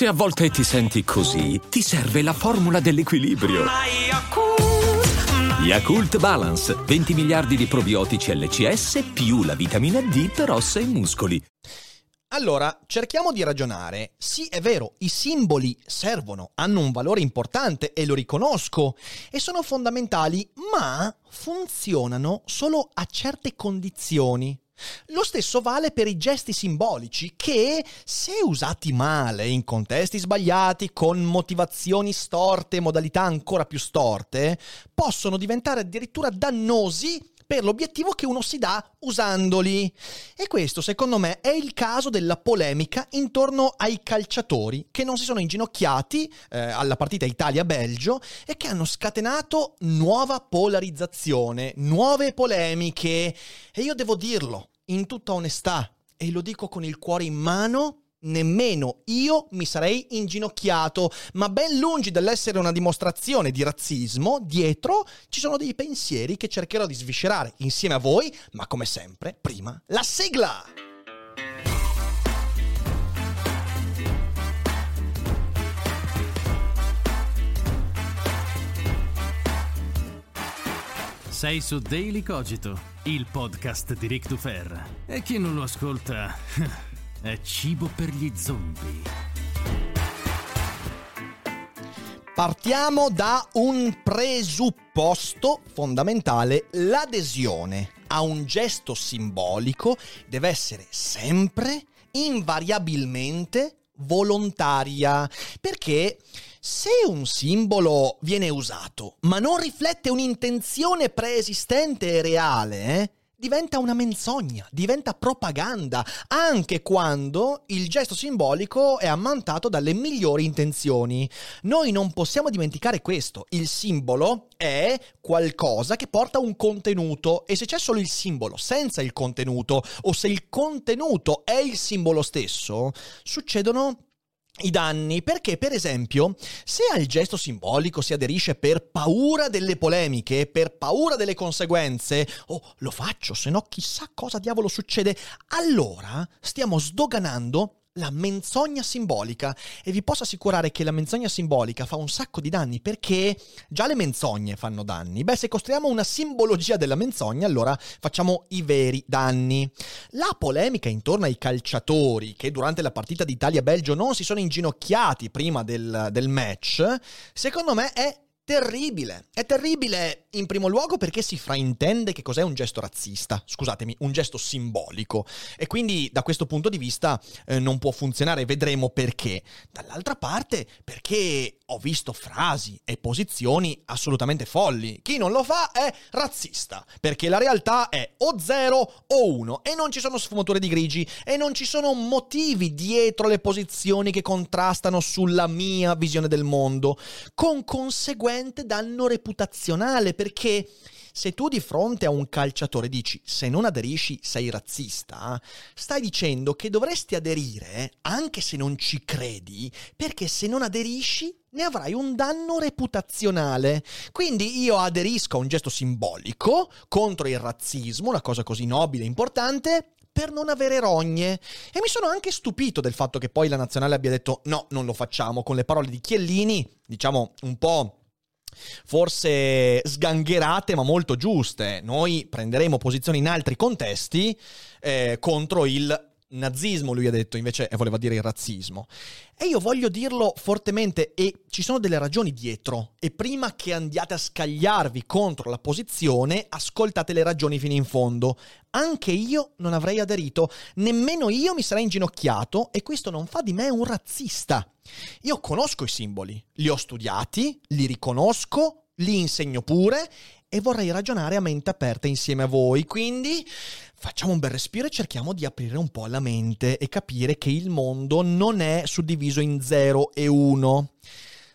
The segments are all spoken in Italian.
Se a volte ti senti così, ti serve la formula dell'equilibrio. Yakult Balance, 20 miliardi di probiotici LCS più la vitamina D per ossa e muscoli. Allora, cerchiamo di ragionare. Sì, è vero, i simboli servono, hanno un valore importante e lo riconosco e sono fondamentali, ma funzionano solo a certe condizioni. Lo stesso vale per i gesti simbolici che, se usati male, in contesti sbagliati, con motivazioni storte modalità ancora più storte, possono diventare addirittura dannosi per l'obiettivo che uno si dà usandoli. E questo, secondo me, è il caso della polemica intorno ai calciatori che non si sono inginocchiati eh, alla partita Italia-Belgio e che hanno scatenato nuova polarizzazione, nuove polemiche. E io devo dirlo, in tutta onestà, e lo dico con il cuore in mano, nemmeno io mi sarei inginocchiato, ma ben lungi dall'essere una dimostrazione di razzismo, dietro ci sono dei pensieri che cercherò di sviscerare insieme a voi, ma come sempre, prima la sigla! Sei su Daily Cogito, il podcast di Rick Dufer. E chi non lo ascolta è cibo per gli zombie. Partiamo da un presupposto fondamentale, l'adesione a un gesto simbolico deve essere sempre, invariabilmente volontaria, perché se un simbolo viene usato, ma non riflette un'intenzione preesistente e reale, eh, diventa una menzogna, diventa propaganda, anche quando il gesto simbolico è ammantato dalle migliori intenzioni. Noi non possiamo dimenticare questo, il simbolo è qualcosa che porta un contenuto e se c'è solo il simbolo senza il contenuto o se il contenuto è il simbolo stesso, succedono i danni perché per esempio se al gesto simbolico si aderisce per paura delle polemiche, per paura delle conseguenze, oh lo faccio, se no chissà cosa diavolo succede, allora stiamo sdoganando la menzogna simbolica e vi posso assicurare che la menzogna simbolica fa un sacco di danni perché già le menzogne fanno danni. Beh, se costruiamo una simbologia della menzogna, allora facciamo i veri danni. La polemica intorno ai calciatori che durante la partita di Italia-Belgio non si sono inginocchiati prima del, del match, secondo me è terribile. È terribile in primo luogo perché si fraintende che cos'è un gesto razzista, scusatemi, un gesto simbolico. E quindi da questo punto di vista eh, non può funzionare, vedremo perché. Dall'altra parte perché ho visto frasi e posizioni assolutamente folli. Chi non lo fa è razzista, perché la realtà è o zero o uno e non ci sono sfumature di grigi e non ci sono motivi dietro le posizioni che contrastano sulla mia visione del mondo, con conseguente danno reputazionale perché se tu di fronte a un calciatore dici se non aderisci sei razzista, stai dicendo che dovresti aderire anche se non ci credi, perché se non aderisci ne avrai un danno reputazionale. Quindi io aderisco a un gesto simbolico contro il razzismo, una cosa così nobile e importante, per non avere rogne. E mi sono anche stupito del fatto che poi la nazionale abbia detto no, non lo facciamo, con le parole di Chiellini, diciamo un po' forse sgangherate ma molto giuste. Noi prenderemo posizioni in altri contesti eh, contro il nazismo, lui ha detto, invece voleva dire il razzismo. E io voglio dirlo fortemente e ci sono delle ragioni dietro. E prima che andiate a scagliarvi contro la posizione, ascoltate le ragioni fino in fondo. Anche io non avrei aderito, nemmeno io mi sarei inginocchiato e questo non fa di me un razzista. Io conosco i simboli, li ho studiati, li riconosco, li insegno pure e vorrei ragionare a mente aperta insieme a voi. Quindi facciamo un bel respiro e cerchiamo di aprire un po' la mente e capire che il mondo non è suddiviso in 0 e 1.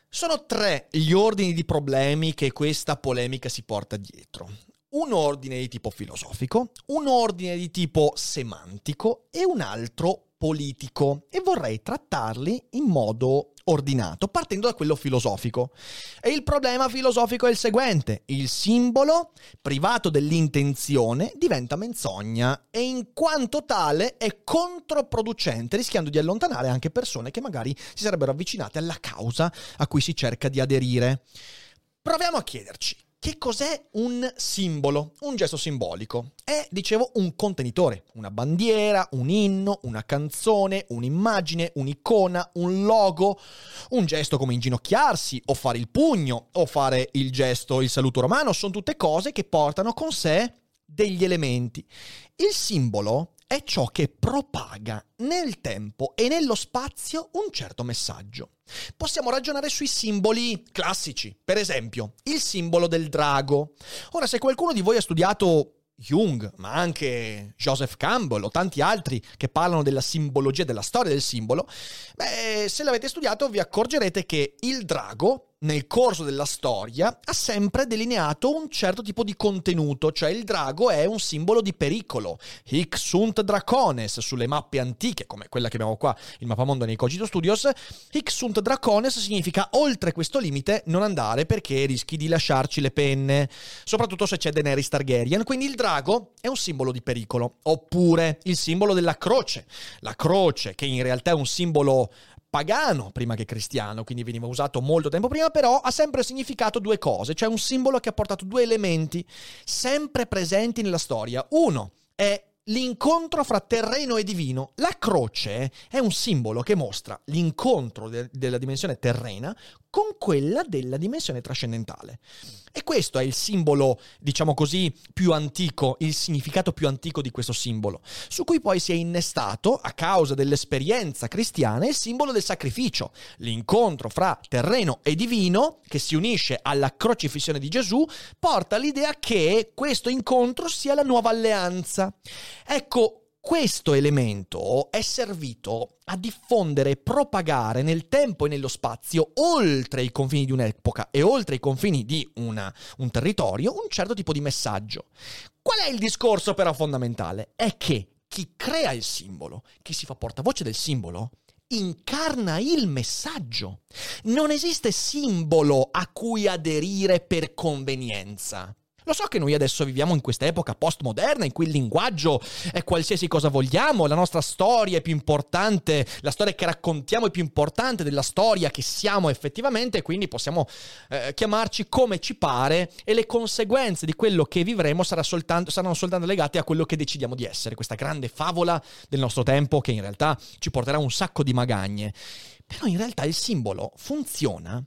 Sono tre gli ordini di problemi che questa polemica si porta dietro. Un ordine di tipo filosofico, un ordine di tipo semantico e un altro politico e vorrei trattarli in modo ordinato, partendo da quello filosofico. E il problema filosofico è il seguente: il simbolo, privato dell'intenzione, diventa menzogna e in quanto tale è controproducente, rischiando di allontanare anche persone che magari si sarebbero avvicinate alla causa a cui si cerca di aderire. Proviamo a chiederci che cos'è un simbolo, un gesto simbolico? È, dicevo, un contenitore, una bandiera, un inno, una canzone, un'immagine, un'icona, un logo, un gesto come inginocchiarsi o fare il pugno o fare il gesto, il saluto romano, sono tutte cose che portano con sé degli elementi. Il simbolo è ciò che propaga nel tempo e nello spazio un certo messaggio. Possiamo ragionare sui simboli classici, per esempio il simbolo del drago. Ora, se qualcuno di voi ha studiato Jung, ma anche Joseph Campbell o tanti altri che parlano della simbologia, della storia del simbolo, beh, se l'avete studiato vi accorgerete che il drago nel corso della storia ha sempre delineato un certo tipo di contenuto, cioè il drago è un simbolo di pericolo. Hic sunt dracones sulle mappe antiche, come quella che abbiamo qua, il mappamondo nei Cogito Studios, hic sunt dracones significa oltre questo limite non andare perché rischi di lasciarci le penne, soprattutto se c'è Daenerys Targaryen, quindi il drago è un simbolo di pericolo, oppure il simbolo della croce, la croce che in realtà è un simbolo pagano prima che cristiano, quindi veniva usato molto tempo prima, però ha sempre significato due cose, cioè un simbolo che ha portato due elementi sempre presenti nella storia. Uno è l'incontro fra terreno e divino. La croce è un simbolo che mostra l'incontro de- della dimensione terrena con quella della dimensione trascendentale. E questo è il simbolo, diciamo così, più antico, il significato più antico di questo simbolo, su cui poi si è innestato, a causa dell'esperienza cristiana, il simbolo del sacrificio, l'incontro fra terreno e divino, che si unisce alla crocifissione di Gesù, porta l'idea che questo incontro sia la nuova alleanza. Ecco, questo elemento è servito a diffondere e propagare nel tempo e nello spazio, oltre i confini di un'epoca e oltre i confini di una, un territorio, un certo tipo di messaggio. Qual è il discorso però fondamentale? È che chi crea il simbolo, chi si fa portavoce del simbolo, incarna il messaggio. Non esiste simbolo a cui aderire per convenienza. Lo so che noi adesso viviamo in questa epoca postmoderna in cui il linguaggio è qualsiasi cosa vogliamo, la nostra storia è più importante, la storia che raccontiamo è più importante della storia che siamo effettivamente, quindi possiamo eh, chiamarci come ci pare e le conseguenze di quello che vivremo soltanto, saranno soltanto legate a quello che decidiamo di essere, questa grande favola del nostro tempo che in realtà ci porterà un sacco di magagne. Però in realtà il simbolo funziona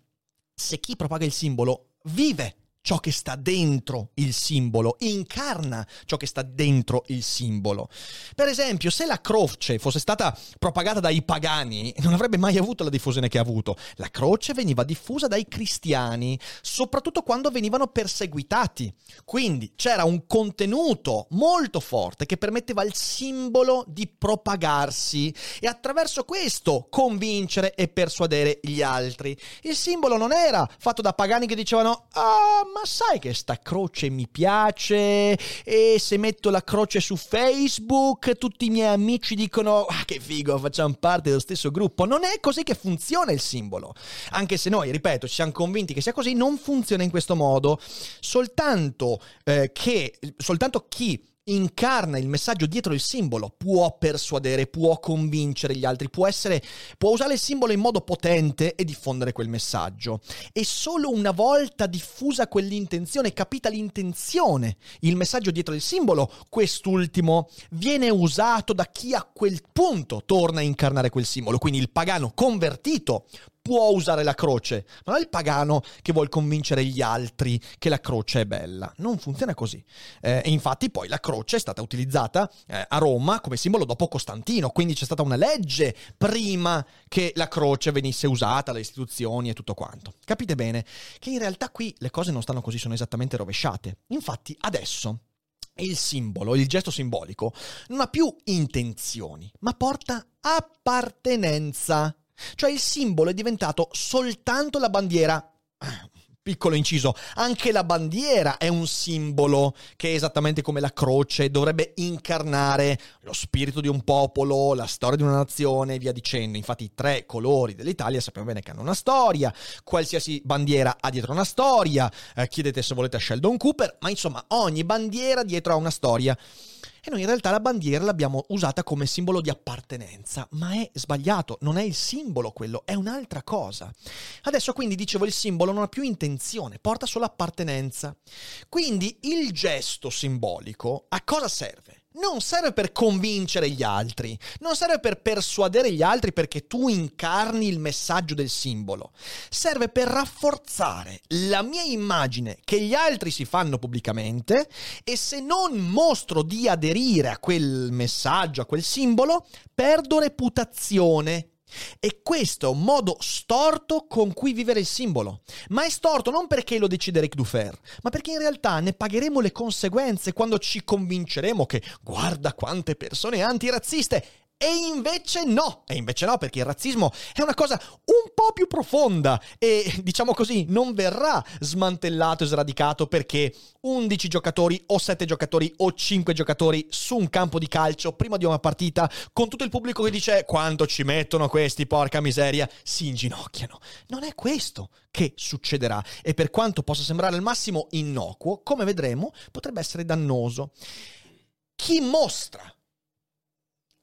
se chi propaga il simbolo vive ciò che sta dentro il simbolo, incarna ciò che sta dentro il simbolo. Per esempio, se la croce fosse stata propagata dai pagani, non avrebbe mai avuto la diffusione che ha avuto. La croce veniva diffusa dai cristiani, soprattutto quando venivano perseguitati. Quindi c'era un contenuto molto forte che permetteva al simbolo di propagarsi e attraverso questo convincere e persuadere gli altri. Il simbolo non era fatto da pagani che dicevano "Ah, ma sai che sta croce mi piace? E se metto la croce su Facebook tutti i miei amici dicono ah che figo facciamo parte dello stesso gruppo. Non è così che funziona il simbolo. Anche se noi ripeto ci siamo convinti che sia così non funziona in questo modo. Soltanto eh, che soltanto chi incarna il messaggio dietro il simbolo, può persuadere, può convincere gli altri, può essere, può usare il simbolo in modo potente e diffondere quel messaggio. E solo una volta diffusa quell'intenzione, capita l'intenzione, il messaggio dietro il simbolo, quest'ultimo viene usato da chi a quel punto torna a incarnare quel simbolo. Quindi il pagano convertito può usare la croce, ma non è il pagano che vuole convincere gli altri che la croce è bella. Non funziona così. Eh, e infatti poi la croce è stata utilizzata eh, a Roma come simbolo dopo Costantino, quindi c'è stata una legge prima che la croce venisse usata dalle istituzioni e tutto quanto. Capite bene che in realtà qui le cose non stanno così, sono esattamente rovesciate. Infatti adesso il simbolo, il gesto simbolico, non ha più intenzioni, ma porta appartenenza. Cioè il simbolo è diventato soltanto la bandiera piccolo inciso, anche la bandiera è un simbolo che esattamente come la croce dovrebbe incarnare lo spirito di un popolo, la storia di una nazione e via dicendo. Infatti i tre colori dell'Italia sappiamo bene che hanno una storia, qualsiasi bandiera ha dietro una storia, eh, chiedete se volete a Sheldon Cooper, ma insomma ogni bandiera dietro ha una storia. E noi in realtà la bandiera l'abbiamo usata come simbolo di appartenenza, ma è sbagliato, non è il simbolo quello, è un'altra cosa. Adesso quindi dicevo il simbolo non ha più intenzione, porta solo appartenenza. Quindi il gesto simbolico a cosa serve? Non serve per convincere gli altri, non serve per persuadere gli altri perché tu incarni il messaggio del simbolo, serve per rafforzare la mia immagine che gli altri si fanno pubblicamente e se non mostro di aderire a quel messaggio, a quel simbolo, perdo reputazione e questo è un modo storto con cui vivere il simbolo. Ma è storto non perché lo decide Ric Dufer, ma perché in realtà ne pagheremo le conseguenze quando ci convinceremo che guarda quante persone antirazziste e invece no, e invece no, perché il razzismo è una cosa un po' più profonda e diciamo così non verrà smantellato e sradicato perché 11 giocatori o 7 giocatori o 5 giocatori su un campo di calcio prima di una partita con tutto il pubblico che dice quanto ci mettono questi, porca miseria, si inginocchiano. Non è questo che succederà e per quanto possa sembrare al massimo innocuo, come vedremo, potrebbe essere dannoso. Chi mostra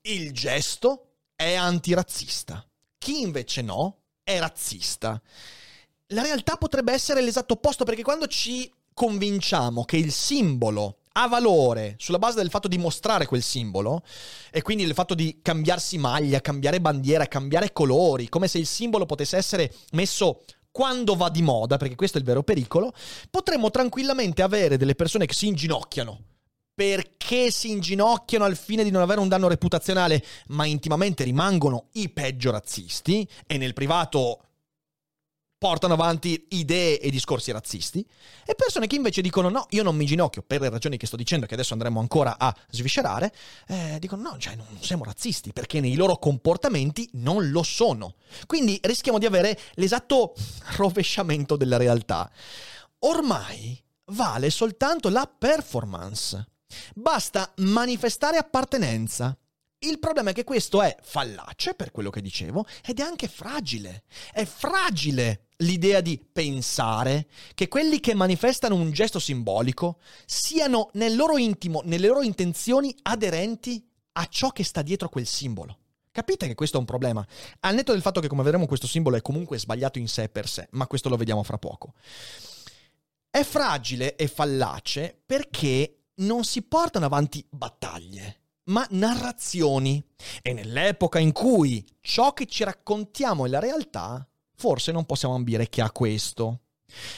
il gesto è antirazzista. Chi invece no è razzista. La realtà potrebbe essere l'esatto opposto perché quando ci convinciamo che il simbolo ha valore sulla base del fatto di mostrare quel simbolo e quindi il fatto di cambiarsi maglia, cambiare bandiera, cambiare colori, come se il simbolo potesse essere messo quando va di moda, perché questo è il vero pericolo, potremmo tranquillamente avere delle persone che si inginocchiano perché si inginocchiano al fine di non avere un danno reputazionale, ma intimamente rimangono i peggio razzisti e nel privato portano avanti idee e discorsi razzisti, e persone che invece dicono no, io non mi ginocchio per le ragioni che sto dicendo, che adesso andremo ancora a sviscerare, eh, dicono no, cioè non siamo razzisti, perché nei loro comportamenti non lo sono. Quindi rischiamo di avere l'esatto rovesciamento della realtà. Ormai vale soltanto la performance. Basta manifestare appartenenza. Il problema è che questo è fallace, per quello che dicevo, ed è anche fragile. È fragile l'idea di pensare che quelli che manifestano un gesto simbolico siano nel loro intimo, nelle loro intenzioni aderenti a ciò che sta dietro quel simbolo. Capite che questo è un problema? Al netto del fatto che, come vedremo, questo simbolo è comunque sbagliato in sé per sé, ma questo lo vediamo fra poco. È fragile e fallace perché non si portano avanti battaglie, ma narrazioni. E nell'epoca in cui ciò che ci raccontiamo è la realtà, forse non possiamo ambire che a questo.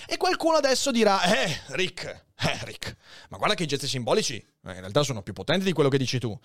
E qualcuno adesso dirà, eh, Rick, eh, Rick, ma guarda che i gesti simbolici eh, in realtà sono più potenti di quello che dici tu.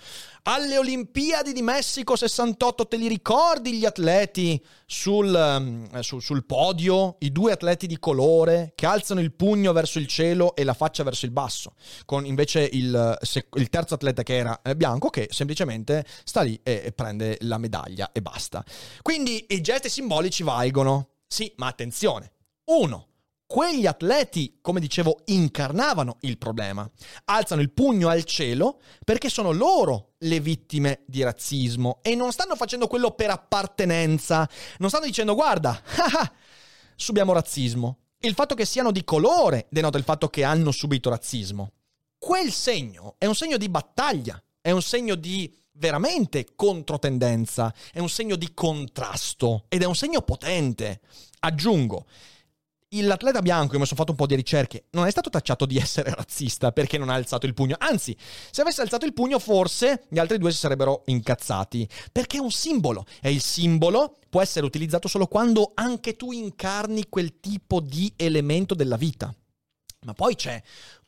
Alle Olimpiadi di Messico 68 te li ricordi gli atleti sul, su, sul podio? I due atleti di colore che alzano il pugno verso il cielo e la faccia verso il basso, con invece il, il terzo atleta che era eh, bianco che semplicemente sta lì e, e prende la medaglia e basta. Quindi i gesti simbolici valgono. Sì, ma attenzione. Uno, quegli atleti, come dicevo, incarnavano il problema. Alzano il pugno al cielo perché sono loro le vittime di razzismo e non stanno facendo quello per appartenenza. Non stanno dicendo guarda, subiamo razzismo. Il fatto che siano di colore denota il fatto che hanno subito razzismo. Quel segno è un segno di battaglia, è un segno di veramente controtendenza, è un segno di contrasto ed è un segno potente. Aggiungo, l'atleta bianco, io mi sono fatto un po' di ricerche, non è stato tacciato di essere razzista perché non ha alzato il pugno. Anzi, se avesse alzato il pugno, forse gli altri due si sarebbero incazzati. Perché è un simbolo. E il simbolo può essere utilizzato solo quando anche tu incarni quel tipo di elemento della vita. Ma poi c'è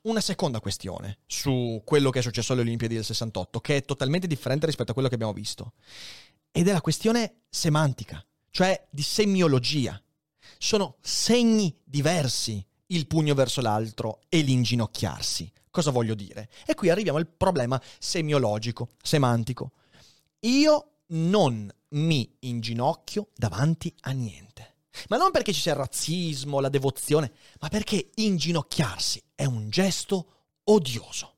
una seconda questione su quello che è successo alle Olimpiadi del 68, che è totalmente differente rispetto a quello che abbiamo visto. Ed è la questione semantica, cioè di semiologia sono segni diversi il pugno verso l'altro e l'inginocchiarsi. Cosa voglio dire? E qui arriviamo al problema semiologico, semantico. Io non mi inginocchio davanti a niente. Ma non perché ci sia il razzismo, la devozione, ma perché inginocchiarsi è un gesto odioso.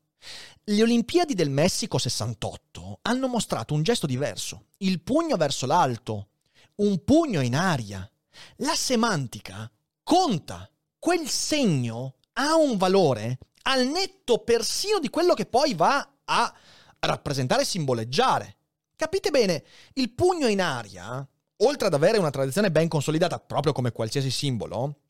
Le Olimpiadi del Messico 68 hanno mostrato un gesto diverso, il pugno verso l'alto, un pugno in aria. La semantica conta, quel segno ha un valore al netto persino di quello che poi va a rappresentare e simboleggiare. Capite bene, il pugno in aria, oltre ad avere una tradizione ben consolidata, proprio come qualsiasi simbolo,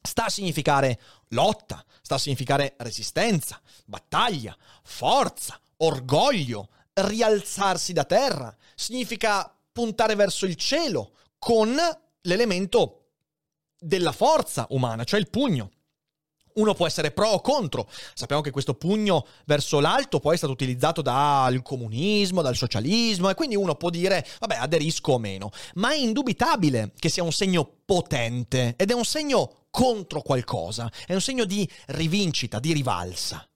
sta a significare lotta, sta a significare resistenza, battaglia, forza, orgoglio, rialzarsi da terra, significa puntare verso il cielo con l'elemento della forza umana, cioè il pugno. Uno può essere pro o contro. Sappiamo che questo pugno verso l'alto poi è stato utilizzato dal comunismo, dal socialismo e quindi uno può dire, vabbè, aderisco o meno. Ma è indubitabile che sia un segno potente ed è un segno contro qualcosa, è un segno di rivincita, di rivalsa.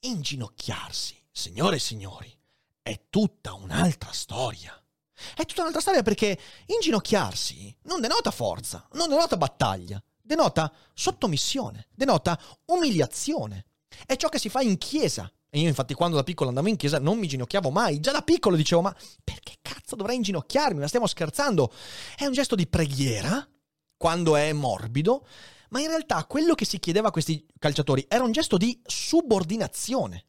Inginocchiarsi, signore e signori, è tutta un'altra storia. È tutta un'altra storia perché inginocchiarsi non denota forza, non denota battaglia, denota sottomissione, denota umiliazione. È ciò che si fa in chiesa. E io infatti quando da piccolo andavo in chiesa non mi ginocchiavo mai. Già da piccolo dicevo ma perché cazzo dovrei inginocchiarmi? Ma stiamo scherzando? È un gesto di preghiera quando è morbido, ma in realtà quello che si chiedeva a questi calciatori era un gesto di subordinazione.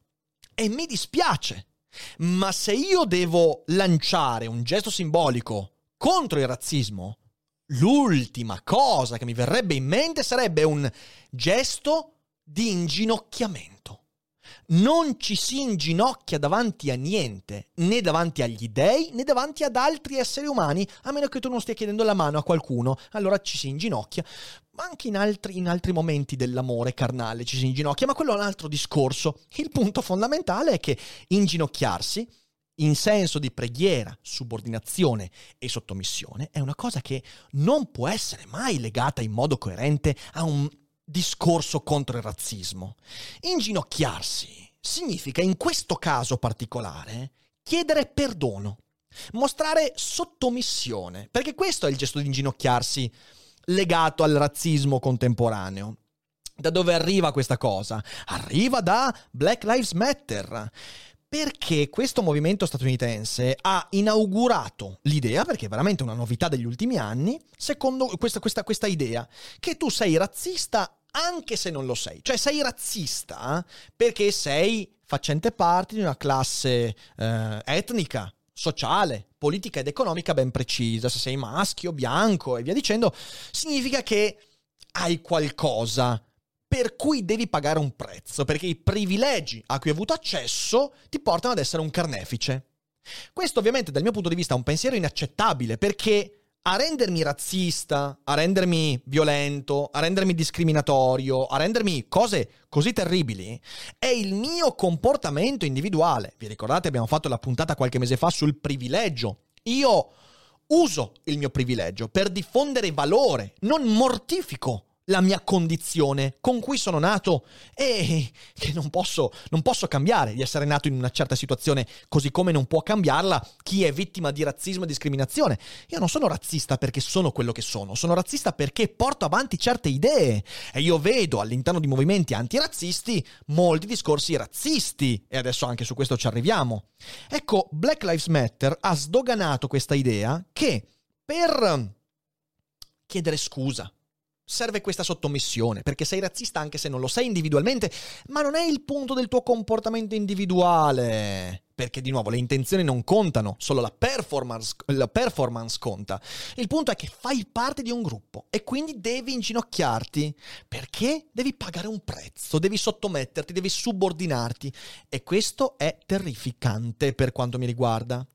E mi dispiace, ma se io devo lanciare un gesto simbolico contro il razzismo, L'ultima cosa che mi verrebbe in mente sarebbe un gesto di inginocchiamento. Non ci si inginocchia davanti a niente, né davanti agli dei, né davanti ad altri esseri umani, a meno che tu non stia chiedendo la mano a qualcuno. Allora ci si inginocchia. Ma anche in altri, in altri momenti dell'amore carnale ci si inginocchia, ma quello è un altro discorso. Il punto fondamentale è che inginocchiarsi in senso di preghiera, subordinazione e sottomissione è una cosa che non può essere mai legata in modo coerente a un discorso contro il razzismo. Inginocchiarsi significa in questo caso particolare chiedere perdono, mostrare sottomissione, perché questo è il gesto di inginocchiarsi legato al razzismo contemporaneo. Da dove arriva questa cosa? Arriva da Black Lives Matter perché questo movimento statunitense ha inaugurato l'idea, perché è veramente una novità degli ultimi anni, secondo questa, questa, questa idea, che tu sei razzista anche se non lo sei. Cioè sei razzista perché sei facente parte di una classe eh, etnica, sociale, politica ed economica ben precisa. Se sei maschio, bianco e via dicendo, significa che hai qualcosa per cui devi pagare un prezzo, perché i privilegi a cui hai avuto accesso ti portano ad essere un carnefice. Questo ovviamente dal mio punto di vista è un pensiero inaccettabile, perché a rendermi razzista, a rendermi violento, a rendermi discriminatorio, a rendermi cose così terribili, è il mio comportamento individuale. Vi ricordate, abbiamo fatto la puntata qualche mese fa sul privilegio. Io uso il mio privilegio per diffondere valore, non mortifico la mia condizione con cui sono nato e che non posso, non posso cambiare di essere nato in una certa situazione, così come non può cambiarla chi è vittima di razzismo e discriminazione. Io non sono razzista perché sono quello che sono, sono razzista perché porto avanti certe idee e io vedo all'interno di movimenti antirazzisti molti discorsi razzisti e adesso anche su questo ci arriviamo. Ecco, Black Lives Matter ha sdoganato questa idea che per chiedere scusa, serve questa sottomissione, perché sei razzista anche se non lo sei individualmente, ma non è il punto del tuo comportamento individuale. Perché di nuovo le intenzioni non contano, solo la performance, la performance conta. Il punto è che fai parte di un gruppo e quindi devi inginocchiarti. Perché devi pagare un prezzo, devi sottometterti, devi subordinarti. E questo è terrificante per quanto mi riguarda.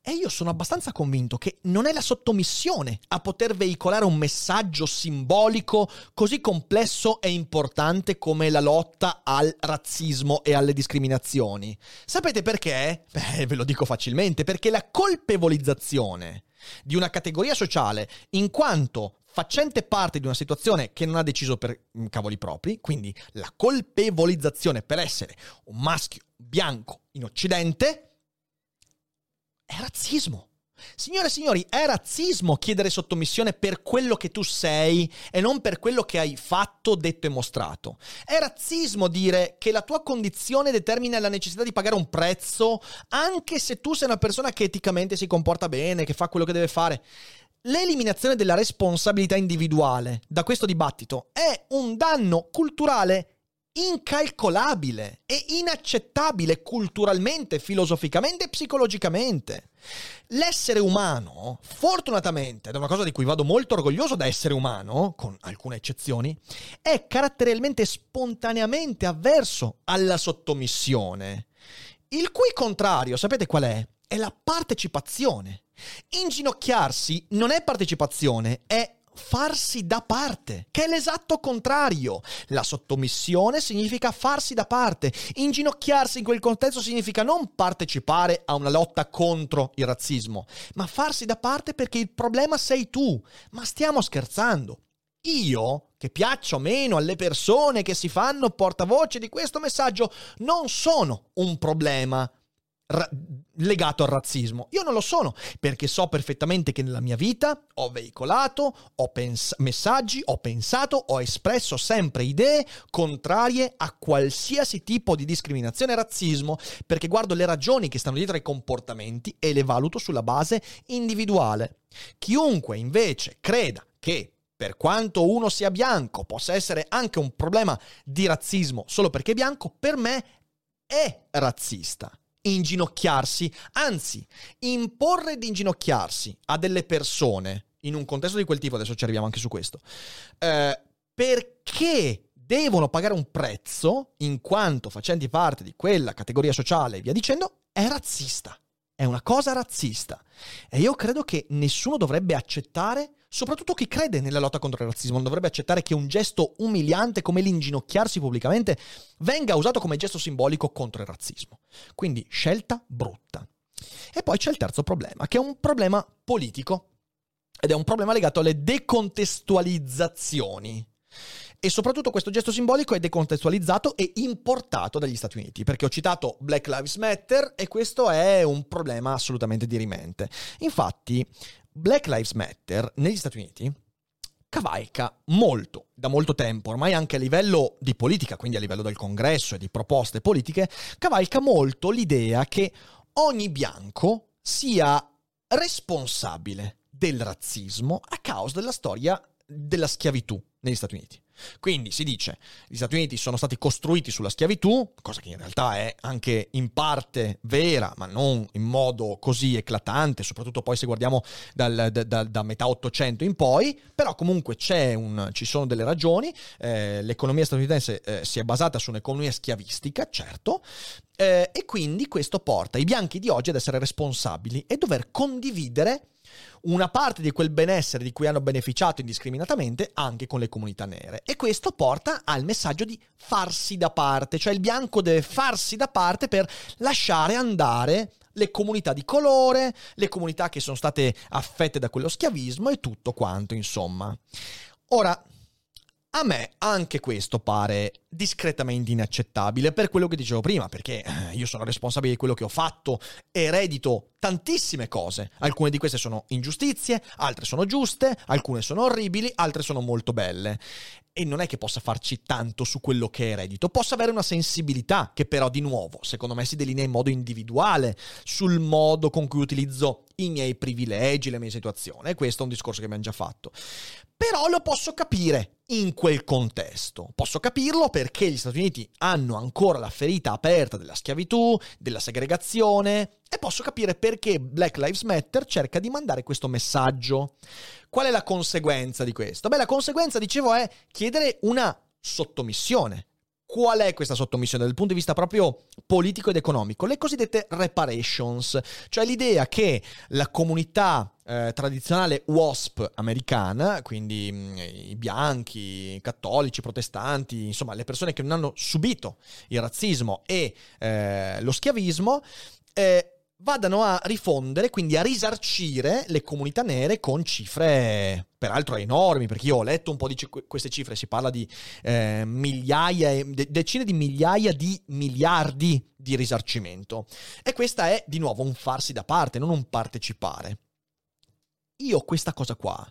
E io sono abbastanza convinto che non è la sottomissione a poter veicolare un messaggio simbolico così complesso e importante come la lotta al razzismo e alle discriminazioni. Sapete perché? Beh, ve lo dico facilmente, perché la colpevolizzazione di una categoria sociale in quanto facente parte di una situazione che non ha deciso per mm, cavoli propri, quindi la colpevolizzazione per essere un maschio bianco in Occidente, è razzismo. Signore e signori, è razzismo chiedere sottomissione per quello che tu sei e non per quello che hai fatto, detto e mostrato. È razzismo dire che la tua condizione determina la necessità di pagare un prezzo anche se tu sei una persona che eticamente si comporta bene, che fa quello che deve fare. L'eliminazione della responsabilità individuale da questo dibattito è un danno culturale incalcolabile e inaccettabile culturalmente, filosoficamente e psicologicamente. L'essere umano, fortunatamente, ed è una cosa di cui vado molto orgoglioso da essere umano, con alcune eccezioni, è caratterialmente spontaneamente avverso alla sottomissione. Il cui contrario, sapete qual è? È la partecipazione. Inginocchiarsi non è partecipazione, è farsi da parte, che è l'esatto contrario. La sottomissione significa farsi da parte. Inginocchiarsi in quel contesto significa non partecipare a una lotta contro il razzismo, ma farsi da parte perché il problema sei tu. Ma stiamo scherzando. Io, che piaccio meno alle persone che si fanno portavoce di questo messaggio, non sono un problema ra- legato al razzismo. Io non lo sono, perché so perfettamente che nella mia vita ho veicolato, ho pens- messaggi, ho pensato, ho espresso sempre idee contrarie a qualsiasi tipo di discriminazione e razzismo, perché guardo le ragioni che stanno dietro ai comportamenti e le valuto sulla base individuale. Chiunque invece creda che per quanto uno sia bianco possa essere anche un problema di razzismo solo perché è bianco, per me è razzista inginocchiarsi, anzi, imporre di inginocchiarsi a delle persone in un contesto di quel tipo, adesso ci arriviamo anche su questo, eh, perché devono pagare un prezzo in quanto facenti parte di quella categoria sociale e via dicendo, è razzista. È una cosa razzista. E io credo che nessuno dovrebbe accettare soprattutto chi crede nella lotta contro il razzismo non dovrebbe accettare che un gesto umiliante come l'inginocchiarsi pubblicamente venga usato come gesto simbolico contro il razzismo. Quindi scelta brutta. E poi c'è il terzo problema, che è un problema politico ed è un problema legato alle decontestualizzazioni. E soprattutto questo gesto simbolico è decontestualizzato e importato dagli Stati Uniti, perché ho citato Black Lives Matter e questo è un problema assolutamente dirimente. Infatti, Black Lives Matter negli Stati Uniti cavalca molto, da molto tempo, ormai anche a livello di politica, quindi a livello del congresso e di proposte politiche, cavalca molto l'idea che ogni bianco sia responsabile del razzismo a causa della storia della schiavitù negli Stati Uniti. Quindi si dice, gli Stati Uniti sono stati costruiti sulla schiavitù, cosa che in realtà è anche in parte vera, ma non in modo così eclatante, soprattutto poi se guardiamo dal, da, da, da, metà Ottocento in poi, però comunque un, ci sono delle ragioni, eh, l'economia statunitense eh, si è basata su un'economia schiavistica, certo, eh, e quindi questo porta i bianchi di oggi ad essere responsabili e dover condividere una parte di quel benessere di cui hanno beneficiato indiscriminatamente anche con le comunità nere. E questo porta al messaggio di farsi da parte, cioè il bianco deve farsi da parte per lasciare andare le comunità di colore, le comunità che sono state affette da quello schiavismo e tutto quanto, insomma. Ora, a me anche questo pare discretamente inaccettabile per quello che dicevo prima, perché eh, io sono responsabile di quello che ho fatto, eredito tantissime cose. Alcune di queste sono ingiustizie, altre sono giuste, alcune sono orribili, altre sono molto belle. E non è che possa farci tanto su quello che eredito, posso avere una sensibilità che però di nuovo, secondo me, si delinea in modo individuale sul modo con cui utilizzo i miei privilegi, le mie situazioni. E questo è un discorso che abbiamo già fatto. Però lo posso capire in quel contesto. Posso capirlo perché gli Stati Uniti hanno ancora la ferita aperta della schiavitù, della segregazione e posso capire perché Black Lives Matter cerca di mandare questo messaggio. Qual è la conseguenza di questo? Beh, la conseguenza, dicevo, è chiedere una sottomissione. Qual è questa sottomissione dal punto di vista proprio politico ed economico? Le cosiddette reparations, cioè l'idea che la comunità eh, tradizionale WASP americana, quindi mh, mm, i bianchi, i cattolici, i protestanti, insomma le persone che non hanno subito il razzismo e eh, lo schiavismo, eh, vadano a rifondere, quindi a risarcire le comunità nere con cifre peraltro enormi, perché io ho letto un po' di queste cifre, si parla di eh, migliaia, de- decine di migliaia di miliardi di risarcimento. E questa è di nuovo un farsi da parte, non un partecipare. io questa cosa qua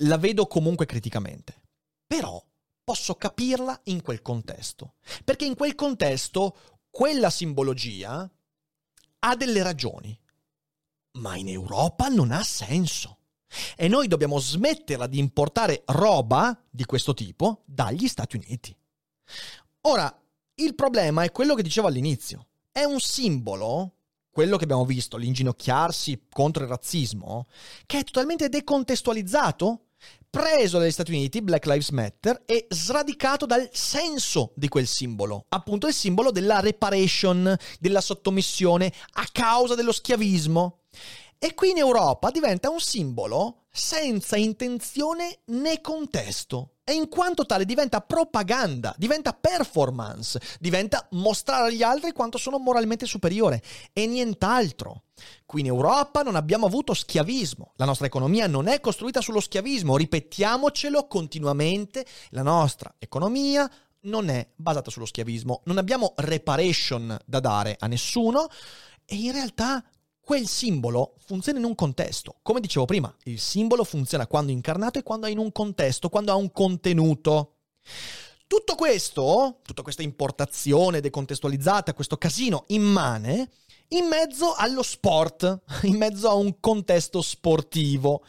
la vedo comunque criticamente, però posso capirla in quel contesto, perché in quel contesto quella simbologia ha delle ragioni, ma in Europa non ha senso. E noi dobbiamo smetterla di importare roba di questo tipo dagli Stati Uniti. Ora, il problema è quello che dicevo all'inizio. È un simbolo, quello che abbiamo visto, l'inginocchiarsi contro il razzismo, che è totalmente decontestualizzato preso dagli Stati Uniti, Black Lives Matter, e sradicato dal senso di quel simbolo. Appunto il simbolo della reparation, della sottomissione a causa dello schiavismo. E qui in Europa diventa un simbolo senza intenzione né contesto. E in quanto tale diventa propaganda, diventa performance, diventa mostrare agli altri quanto sono moralmente superiore. E nient'altro. Qui in Europa non abbiamo avuto schiavismo, la nostra economia non è costruita sullo schiavismo, ripetiamocelo continuamente, la nostra economia non è basata sullo schiavismo, non abbiamo reparation da dare a nessuno. E in realtà quel simbolo funziona in un contesto. Come dicevo prima, il simbolo funziona quando incarnato e quando è in un contesto, quando ha un contenuto. Tutto questo, tutta questa importazione decontestualizzata, questo casino immane, in mezzo allo sport, in mezzo a un contesto sportivo.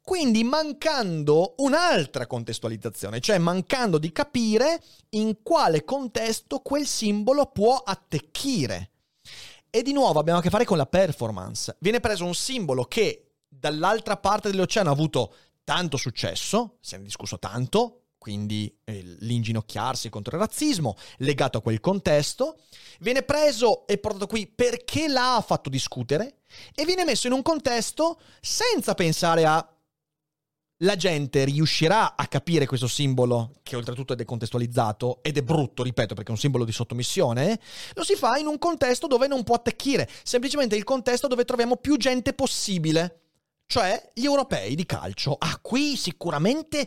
Quindi mancando un'altra contestualizzazione, cioè mancando di capire in quale contesto quel simbolo può attecchire. E di nuovo abbiamo a che fare con la performance. Viene preso un simbolo che dall'altra parte dell'oceano ha avuto tanto successo, se ne è discusso tanto, quindi eh, l'inginocchiarsi contro il razzismo, legato a quel contesto, viene preso e portato qui perché l'ha fatto discutere e viene messo in un contesto senza pensare a la gente riuscirà a capire questo simbolo, che oltretutto è decontestualizzato ed è brutto, ripeto, perché è un simbolo di sottomissione, lo si fa in un contesto dove non può attecchire, semplicemente il contesto dove troviamo più gente possibile, cioè gli europei di calcio. Ah, qui sicuramente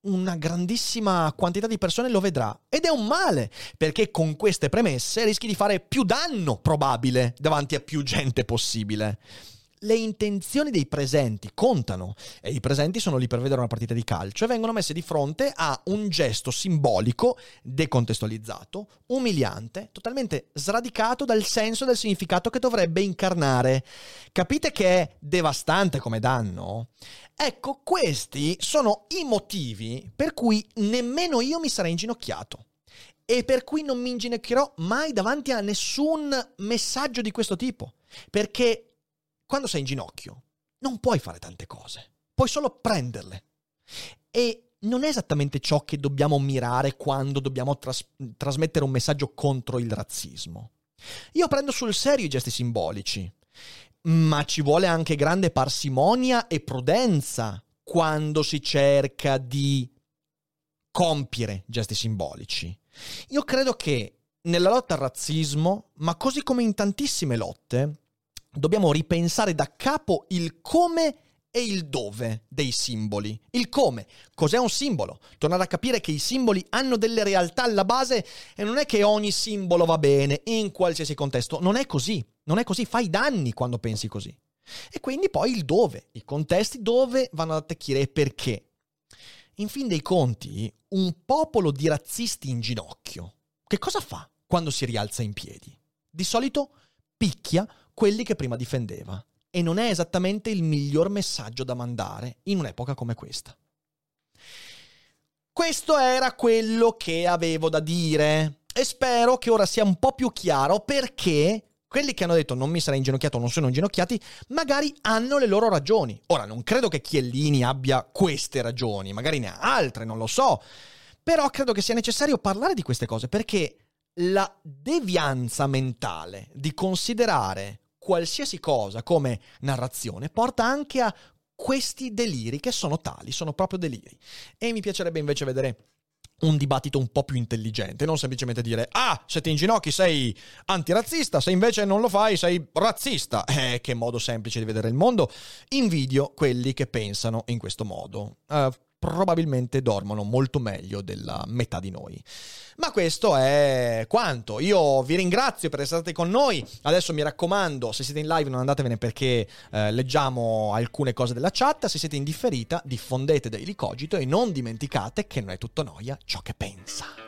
una grandissima quantità di persone lo vedrà. Ed è un male, perché con queste premesse rischi di fare più danno probabile davanti a più gente possibile le intenzioni dei presenti contano e i presenti sono lì per vedere una partita di calcio e vengono messe di fronte a un gesto simbolico, decontestualizzato, umiliante, totalmente sradicato dal senso e dal significato che dovrebbe incarnare. Capite che è devastante come danno? Ecco, questi sono i motivi per cui nemmeno io mi sarei inginocchiato e per cui non mi inginocchierò mai davanti a nessun messaggio di questo tipo. Perché quando sei in ginocchio non puoi fare tante cose, puoi solo prenderle. E non è esattamente ciò che dobbiamo mirare quando dobbiamo tras- trasmettere un messaggio contro il razzismo. Io prendo sul serio i gesti simbolici, ma ci vuole anche grande parsimonia e prudenza quando si cerca di compiere gesti simbolici. Io credo che nella lotta al razzismo, ma così come in tantissime lotte, dobbiamo ripensare da capo il come e il dove dei simboli. Il come, cos'è un simbolo? Tornare a capire che i simboli hanno delle realtà alla base e non è che ogni simbolo va bene in qualsiasi contesto, non è così, non è così, fai danni quando pensi così. E quindi poi il dove, i contesti dove vanno ad attecchire e perché. In fin dei conti, un popolo di razzisti in ginocchio, che cosa fa quando si rialza in piedi? Di solito picchia quelli che prima difendeva. E non è esattamente il miglior messaggio da mandare in un'epoca come questa. Questo era quello che avevo da dire e spero che ora sia un po' più chiaro perché quelli che hanno detto non mi sarei inginocchiato o non sono inginocchiati, magari hanno le loro ragioni. Ora, non credo che Chiellini abbia queste ragioni, magari ne ha altre, non lo so. Però credo che sia necessario parlare di queste cose perché la devianza mentale di considerare qualsiasi cosa come narrazione porta anche a questi deliri che sono tali, sono proprio deliri. E mi piacerebbe invece vedere un dibattito un po' più intelligente, non semplicemente dire ah, se ti inginocchi sei antirazzista, se invece non lo fai sei razzista. Eh, che modo semplice di vedere il mondo. Invidio quelli che pensano in questo modo. Uh, probabilmente dormono molto meglio della metà di noi. Ma questo è quanto. Io vi ringrazio per essere stati con noi. Adesso mi raccomando, se siete in live non andatevene perché eh, leggiamo alcune cose della chat. Se siete in differita, diffondete Daily Cogito e non dimenticate che non è tutto noia ciò che pensa.